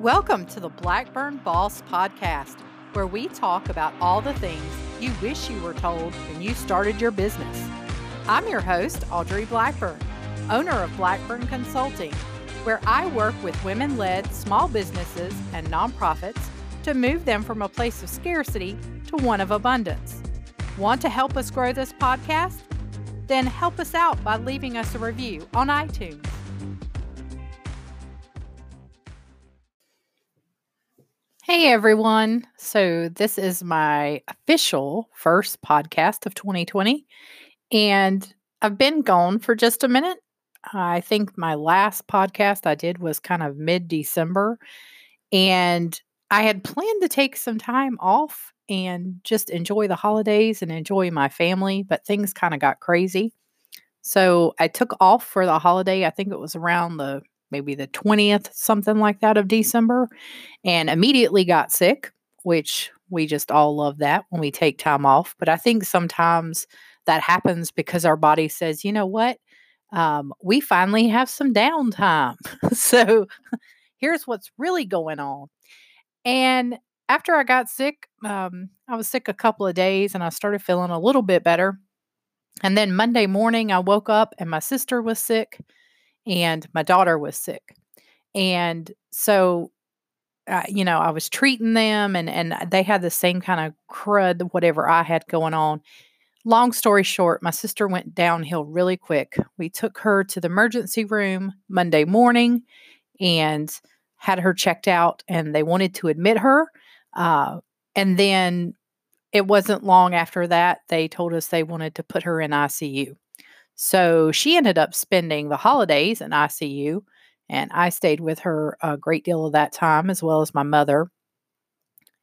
Welcome to the Blackburn Boss Podcast, where we talk about all the things you wish you were told when you started your business. I'm your host, Audrey Blackburn, owner of Blackburn Consulting, where I work with women led small businesses and nonprofits to move them from a place of scarcity to one of abundance. Want to help us grow this podcast? Then help us out by leaving us a review on iTunes. Hey everyone. So, this is my official first podcast of 2020, and I've been gone for just a minute. I think my last podcast I did was kind of mid December, and I had planned to take some time off and just enjoy the holidays and enjoy my family, but things kind of got crazy. So, I took off for the holiday. I think it was around the maybe the 20th, something like that of December, and immediately got sick, which we just all love that when we take time off. But I think sometimes that happens because our body says, you know what? Um, we finally have some downtime. so here's what's really going on. And after I got sick, um, I was sick a couple of days and I started feeling a little bit better. And then Monday morning, I woke up and my sister was sick and my daughter was sick. And so, uh, you know, I was treating them and, and they had the same kind of crud, whatever I had going on. Long story short, my sister went downhill really quick. We took her to the emergency room Monday morning and had her checked out, and they wanted to admit her. Uh, and then it wasn't long after that, they told us they wanted to put her in ICU. So she ended up spending the holidays in ICU, and I stayed with her a great deal of that time, as well as my mother.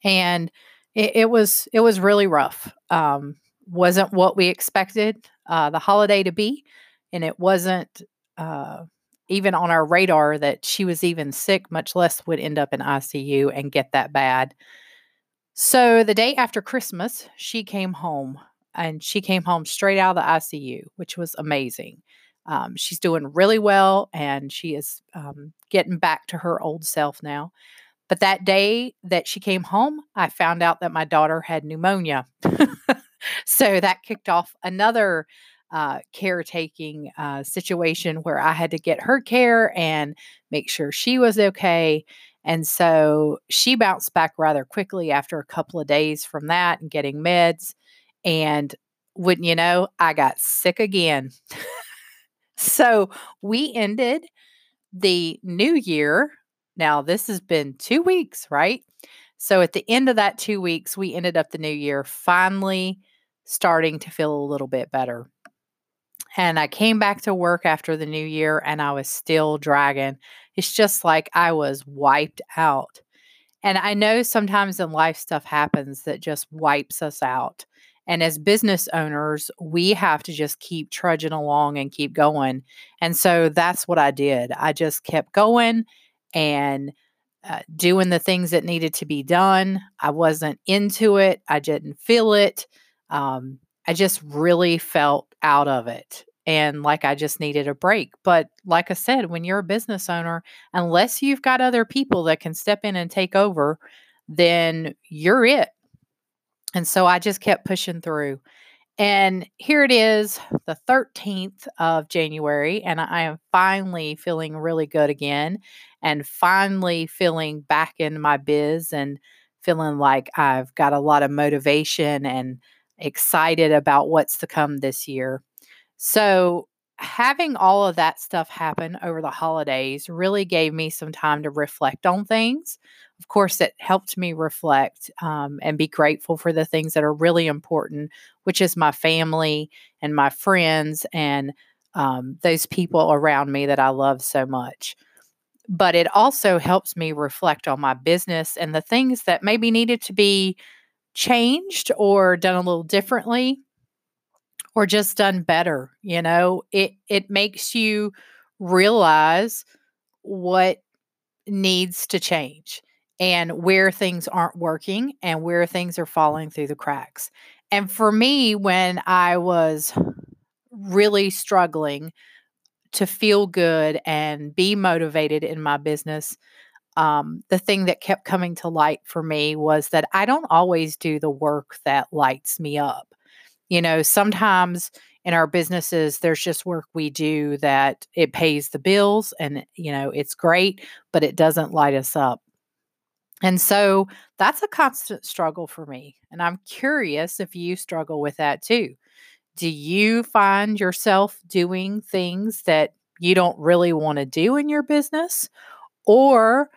And it, it was it was really rough. Um, wasn't what we expected uh, the holiday to be, and it wasn't uh, even on our radar that she was even sick, much less would end up in ICU and get that bad. So the day after Christmas, she came home and she came home straight out of the ICU, which was amazing. Um, she's doing really well and she is um, getting back to her old self now. But that day that she came home, I found out that my daughter had pneumonia. so that kicked off another uh, caretaking uh, situation where I had to get her care and make sure she was okay. And so she bounced back rather quickly after a couple of days from that and getting meds. And wouldn't you know, I got sick again. so we ended the new year. Now, this has been two weeks, right? So at the end of that two weeks, we ended up the new year finally starting to feel a little bit better. And I came back to work after the new year and I was still dragging. It's just like I was wiped out. And I know sometimes in life stuff happens that just wipes us out. And as business owners, we have to just keep trudging along and keep going. And so that's what I did. I just kept going and uh, doing the things that needed to be done. I wasn't into it, I didn't feel it. Um, I just really felt out of it and like I just needed a break. But like I said, when you're a business owner, unless you've got other people that can step in and take over, then you're it. And so I just kept pushing through. And here it is, the 13th of January, and I am finally feeling really good again and finally feeling back in my biz and feeling like I've got a lot of motivation and excited about what's to come this year. So, having all of that stuff happen over the holidays really gave me some time to reflect on things. Of course, it helped me reflect um, and be grateful for the things that are really important, which is my family and my friends and um, those people around me that I love so much. But it also helps me reflect on my business and the things that maybe needed to be changed or done a little differently or just done better you know it it makes you realize what needs to change and where things aren't working and where things are falling through the cracks and for me when i was really struggling to feel good and be motivated in my business um, the thing that kept coming to light for me was that I don't always do the work that lights me up. You know, sometimes in our businesses, there's just work we do that it pays the bills and, you know, it's great, but it doesn't light us up. And so that's a constant struggle for me. And I'm curious if you struggle with that too. Do you find yourself doing things that you don't really want to do in your business? Or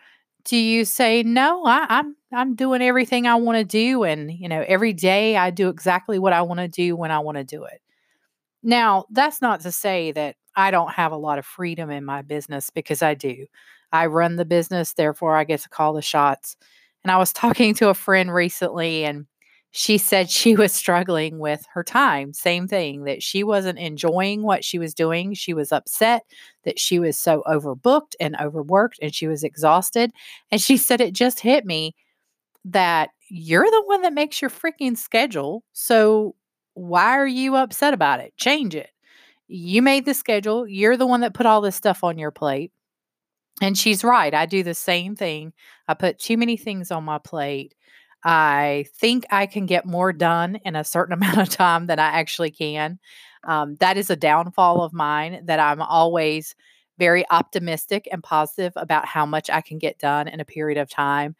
do you say, no, I, I'm I'm doing everything I want to do and you know, every day I do exactly what I want to do when I want to do it. Now, that's not to say that I don't have a lot of freedom in my business because I do. I run the business, therefore I get to call the shots. And I was talking to a friend recently and she said she was struggling with her time. Same thing, that she wasn't enjoying what she was doing. She was upset that she was so overbooked and overworked and she was exhausted. And she said, It just hit me that you're the one that makes your freaking schedule. So why are you upset about it? Change it. You made the schedule. You're the one that put all this stuff on your plate. And she's right. I do the same thing. I put too many things on my plate. I think I can get more done in a certain amount of time than I actually can. Um, that is a downfall of mine that I'm always very optimistic and positive about how much I can get done in a period of time.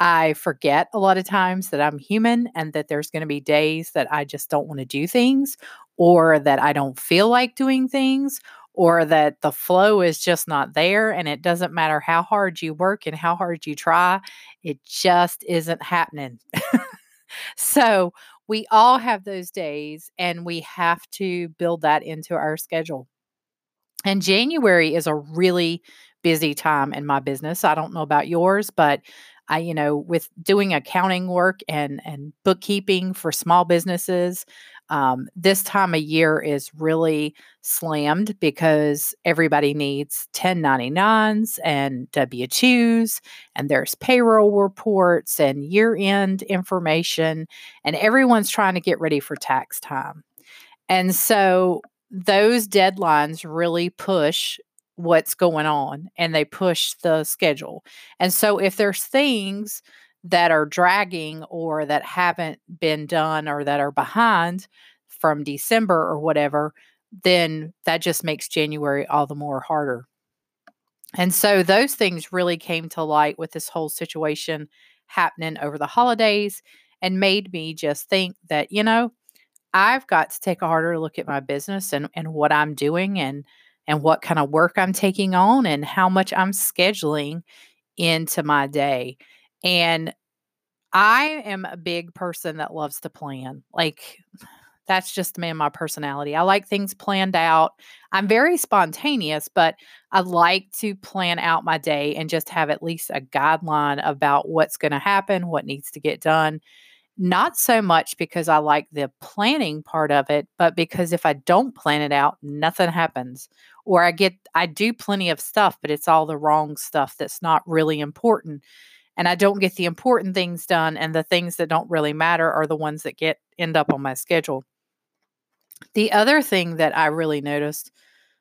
I forget a lot of times that I'm human and that there's going to be days that I just don't want to do things or that I don't feel like doing things or that the flow is just not there and it doesn't matter how hard you work and how hard you try, it just isn't happening. so, we all have those days and we have to build that into our schedule. And January is a really busy time in my business. I don't know about yours, but I, you know, with doing accounting work and and bookkeeping for small businesses, um, this time of year is really slammed because everybody needs 1099s and W 2s, and there's payroll reports and year end information, and everyone's trying to get ready for tax time. And so those deadlines really push what's going on and they push the schedule. And so if there's things that are dragging or that haven't been done or that are behind from December or whatever, then that just makes January all the more harder. And so those things really came to light with this whole situation happening over the holidays and made me just think that, you know, I've got to take a harder look at my business and, and what I'm doing and and what kind of work I'm taking on and how much I'm scheduling into my day. And I am a big person that loves to plan. Like, that's just me and my personality. I like things planned out. I'm very spontaneous, but I like to plan out my day and just have at least a guideline about what's going to happen, what needs to get done. Not so much because I like the planning part of it, but because if I don't plan it out, nothing happens. Or I get, I do plenty of stuff, but it's all the wrong stuff that's not really important. And I don't get the important things done. And the things that don't really matter are the ones that get, end up on my schedule. The other thing that I really noticed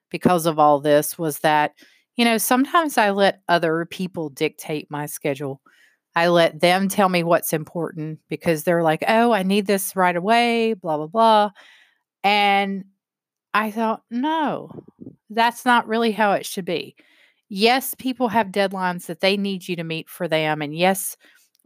because of all this was that, you know, sometimes I let other people dictate my schedule. I let them tell me what's important because they're like, oh, I need this right away, blah, blah, blah. And I thought, no, that's not really how it should be. Yes, people have deadlines that they need you to meet for them. And yes,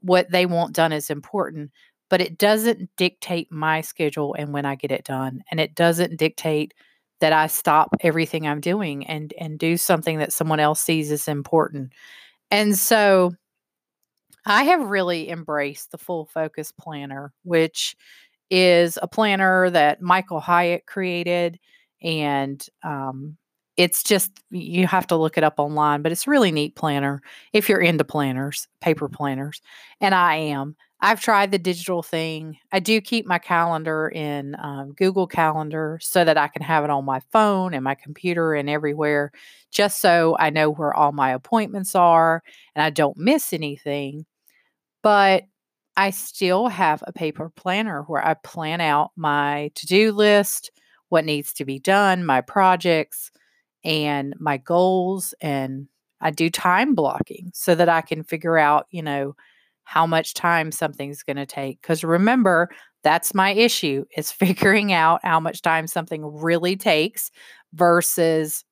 what they want done is important, but it doesn't dictate my schedule and when I get it done. And it doesn't dictate that I stop everything I'm doing and and do something that someone else sees as important. And so I have really embraced the full focus planner, which is a planner that Michael Hyatt created. And um, it's just, you have to look it up online, but it's really neat planner if you're into planners, paper planners. And I am. I've tried the digital thing. I do keep my calendar in um, Google Calendar so that I can have it on my phone and my computer and everywhere, just so I know where all my appointments are and I don't miss anything. But I still have a paper planner where I plan out my to do list, what needs to be done, my projects, and my goals. And I do time blocking so that I can figure out, you know, how much time something's going to take. Because remember, that's my issue is figuring out how much time something really takes versus,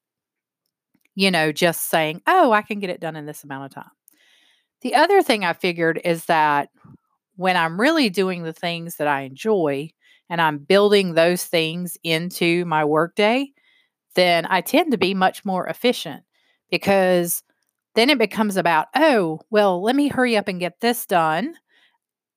you know, just saying, oh, I can get it done in this amount of time. The other thing I figured is that when I'm really doing the things that I enjoy and I'm building those things into my workday, then I tend to be much more efficient because then it becomes about, oh, well, let me hurry up and get this done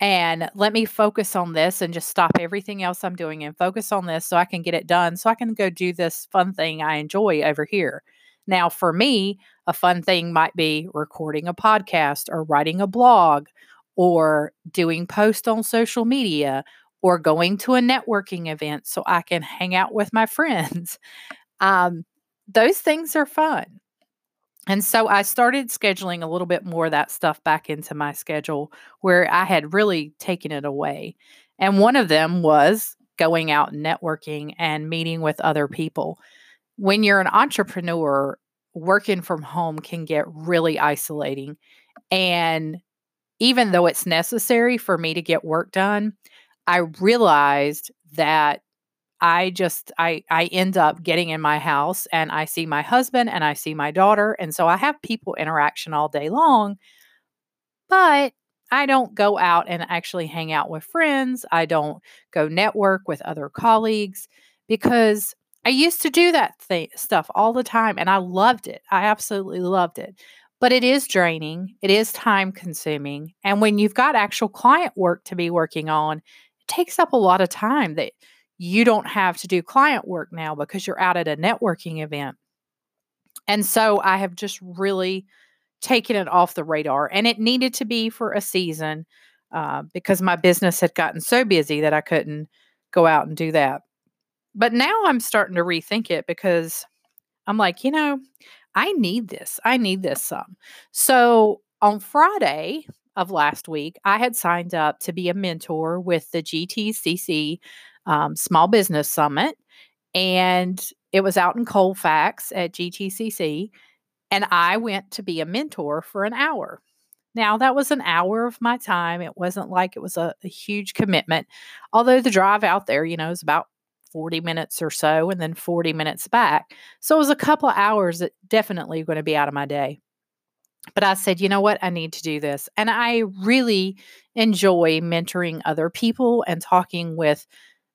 and let me focus on this and just stop everything else I'm doing and focus on this so I can get it done so I can go do this fun thing I enjoy over here. Now, for me, a fun thing might be recording a podcast or writing a blog or doing posts on social media or going to a networking event so I can hang out with my friends. Um, those things are fun. And so I started scheduling a little bit more of that stuff back into my schedule where I had really taken it away. And one of them was going out and networking and meeting with other people. When you're an entrepreneur, working from home can get really isolating. And even though it's necessary for me to get work done, I realized that I just I I end up getting in my house and I see my husband and I see my daughter and so I have people interaction all day long but I don't go out and actually hang out with friends. I don't go network with other colleagues because I used to do that th- stuff all the time and I loved it. I absolutely loved it. But it is draining, it is time consuming. And when you've got actual client work to be working on, it takes up a lot of time that you don't have to do client work now because you're out at a networking event. And so I have just really taken it off the radar. And it needed to be for a season uh, because my business had gotten so busy that I couldn't go out and do that. But now I'm starting to rethink it because I'm like, you know, I need this. I need this some. So on Friday of last week, I had signed up to be a mentor with the GTCC um, Small Business Summit, and it was out in Colfax at GTCC. And I went to be a mentor for an hour. Now, that was an hour of my time. It wasn't like it was a, a huge commitment, although the drive out there, you know, is about 40 minutes or so and then 40 minutes back. So it was a couple of hours that definitely going to be out of my day. But I said, you know what? I need to do this. And I really enjoy mentoring other people and talking with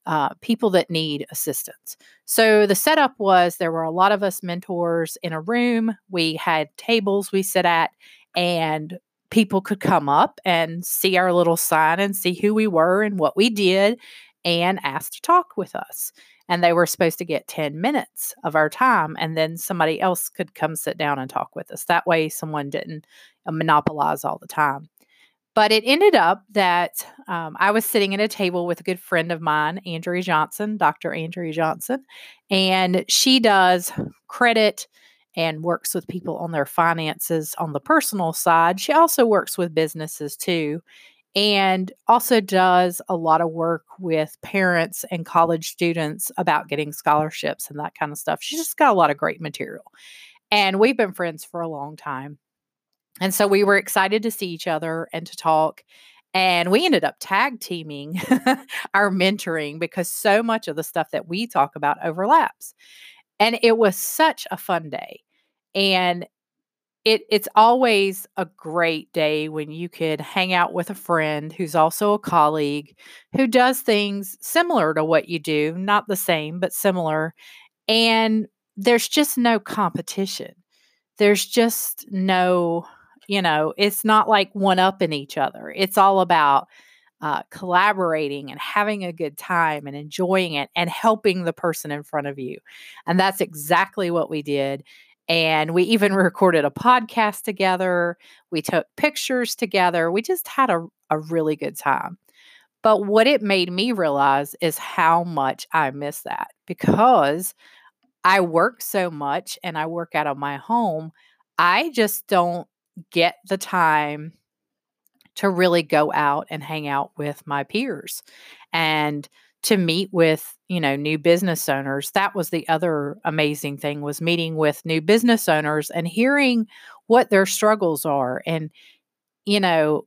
uh, people that need assistance. So the setup was there were a lot of us mentors in a room. We had tables we sit at, and people could come up and see our little sign and see who we were and what we did and asked to talk with us. And they were supposed to get 10 minutes of our time, and then somebody else could come sit down and talk with us. That way, someone didn't uh, monopolize all the time. But it ended up that um, I was sitting at a table with a good friend of mine, Andrea Johnson, Dr. Andrea Johnson, and she does credit and works with people on their finances on the personal side. She also works with businesses too, and also does a lot of work with parents and college students about getting scholarships and that kind of stuff. She's just got a lot of great material. And we've been friends for a long time. And so we were excited to see each other and to talk. And we ended up tag teaming our mentoring because so much of the stuff that we talk about overlaps. And it was such a fun day. And it it's always a great day when you could hang out with a friend who's also a colleague who does things similar to what you do, not the same, but similar. And there's just no competition. There's just no you know, it's not like one up in each other. It's all about uh, collaborating and having a good time and enjoying it and helping the person in front of you. And that's exactly what we did. And we even recorded a podcast together. We took pictures together. We just had a, a really good time. But what it made me realize is how much I miss that because I work so much and I work out of my home. I just don't get the time to really go out and hang out with my peers and to meet with you know new business owners that was the other amazing thing was meeting with new business owners and hearing what their struggles are and you know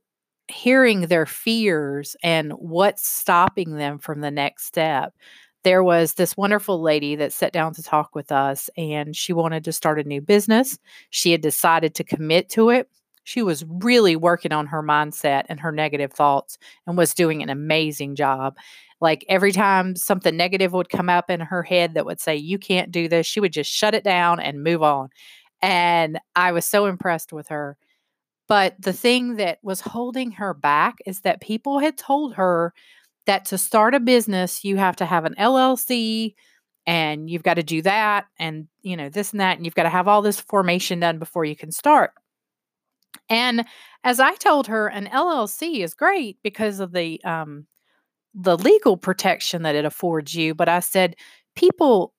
hearing their fears and what's stopping them from the next step. There was this wonderful lady that sat down to talk with us and she wanted to start a new business. She had decided to commit to it she was really working on her mindset and her negative thoughts and was doing an amazing job. Like every time something negative would come up in her head that would say, You can't do this, she would just shut it down and move on. And I was so impressed with her. But the thing that was holding her back is that people had told her that to start a business, you have to have an LLC and you've got to do that and, you know, this and that. And you've got to have all this formation done before you can start. And as I told her, an LLC is great because of the um, the legal protection that it affords you. But I said people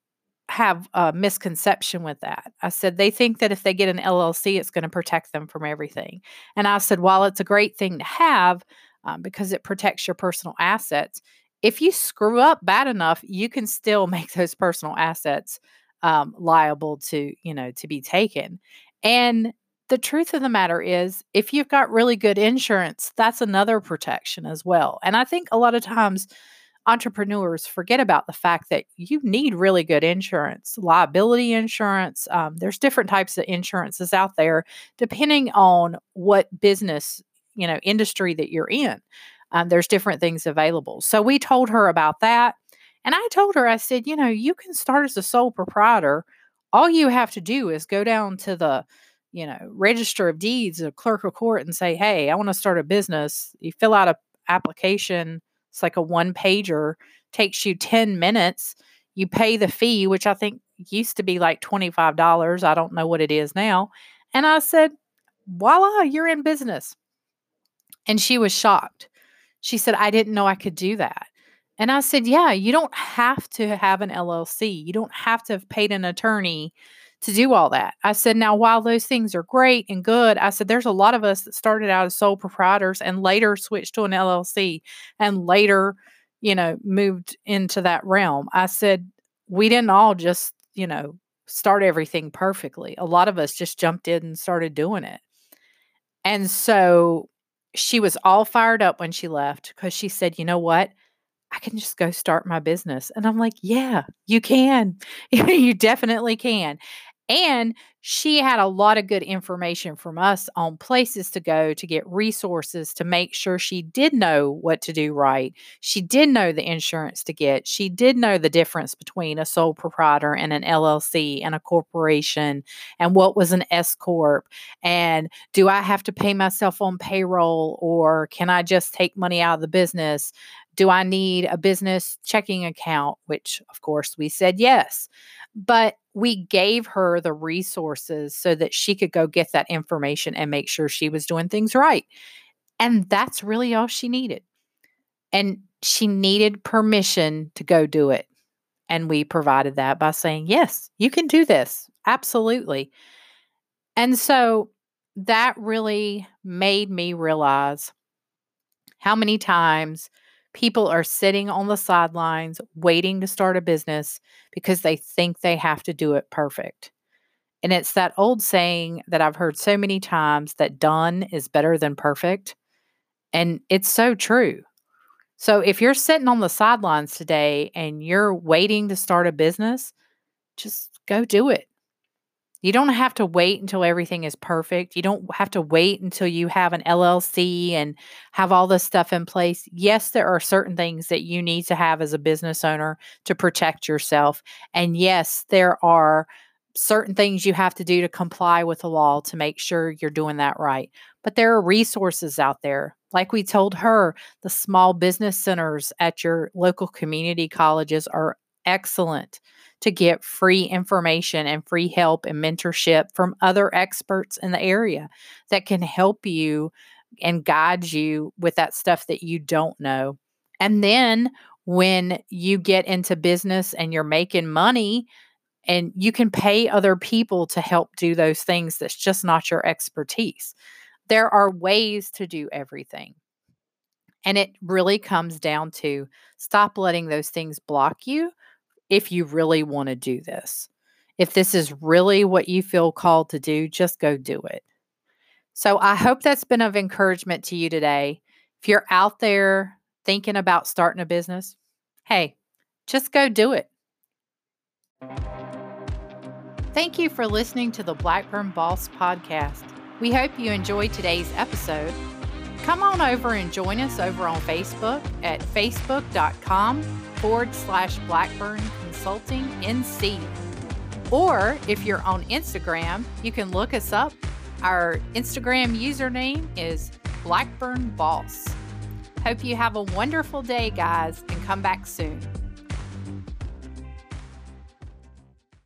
have a misconception with that. I said they think that if they get an LLC, it's going to protect them from everything. And I said, while it's a great thing to have um, because it protects your personal assets, if you screw up bad enough, you can still make those personal assets um, liable to you know to be taken. And the truth of the matter is, if you've got really good insurance, that's another protection as well. And I think a lot of times entrepreneurs forget about the fact that you need really good insurance, liability insurance. Um, there's different types of insurances out there depending on what business, you know, industry that you're in. Um, there's different things available. So we told her about that. And I told her, I said, you know, you can start as a sole proprietor. All you have to do is go down to the you know, register of deeds, a clerk of court, and say, "Hey, I want to start a business." You fill out a application. It's like a one pager. Takes you ten minutes. You pay the fee, which I think used to be like twenty five dollars. I don't know what it is now. And I said, "Voila, you're in business." And she was shocked. She said, "I didn't know I could do that." And I said, Yeah, you don't have to have an LLC. You don't have to have paid an attorney to do all that. I said, now, while those things are great and good, I said, there's a lot of us that started out as sole proprietors and later switched to an LLC and later, you know, moved into that realm. I said, we didn't all just, you know, start everything perfectly. A lot of us just jumped in and started doing it. And so she was all fired up when she left because she said, you know what? I can just go start my business. And I'm like, yeah, you can. you definitely can. And she had a lot of good information from us on places to go to get resources to make sure she did know what to do right. She did know the insurance to get. She did know the difference between a sole proprietor and an LLC and a corporation and what was an S Corp. And do I have to pay myself on payroll or can I just take money out of the business? Do I need a business checking account? Which, of course, we said yes. But we gave her the resources so that she could go get that information and make sure she was doing things right. And that's really all she needed. And she needed permission to go do it. And we provided that by saying, yes, you can do this. Absolutely. And so that really made me realize how many times people are sitting on the sidelines waiting to start a business because they think they have to do it perfect. And it's that old saying that I've heard so many times that done is better than perfect. And it's so true. So if you're sitting on the sidelines today and you're waiting to start a business, just go do it. You don't have to wait until everything is perfect. You don't have to wait until you have an LLC and have all this stuff in place. Yes, there are certain things that you need to have as a business owner to protect yourself. And yes, there are certain things you have to do to comply with the law to make sure you're doing that right. But there are resources out there. Like we told her, the small business centers at your local community colleges are excellent to get free information and free help and mentorship from other experts in the area that can help you and guide you with that stuff that you don't know. And then when you get into business and you're making money, and you can pay other people to help do those things that's just not your expertise. There are ways to do everything. And it really comes down to stop letting those things block you if you really want to do this. If this is really what you feel called to do, just go do it. So I hope that's been of encouragement to you today. If you're out there thinking about starting a business, hey, just go do it. Thank you for listening to the Blackburn Boss podcast. We hope you enjoyed today's episode. Come on over and join us over on Facebook at facebook.com forward slash Blackburn Consulting NC. Or if you're on Instagram, you can look us up. Our Instagram username is Blackburn Boss. Hope you have a wonderful day, guys, and come back soon.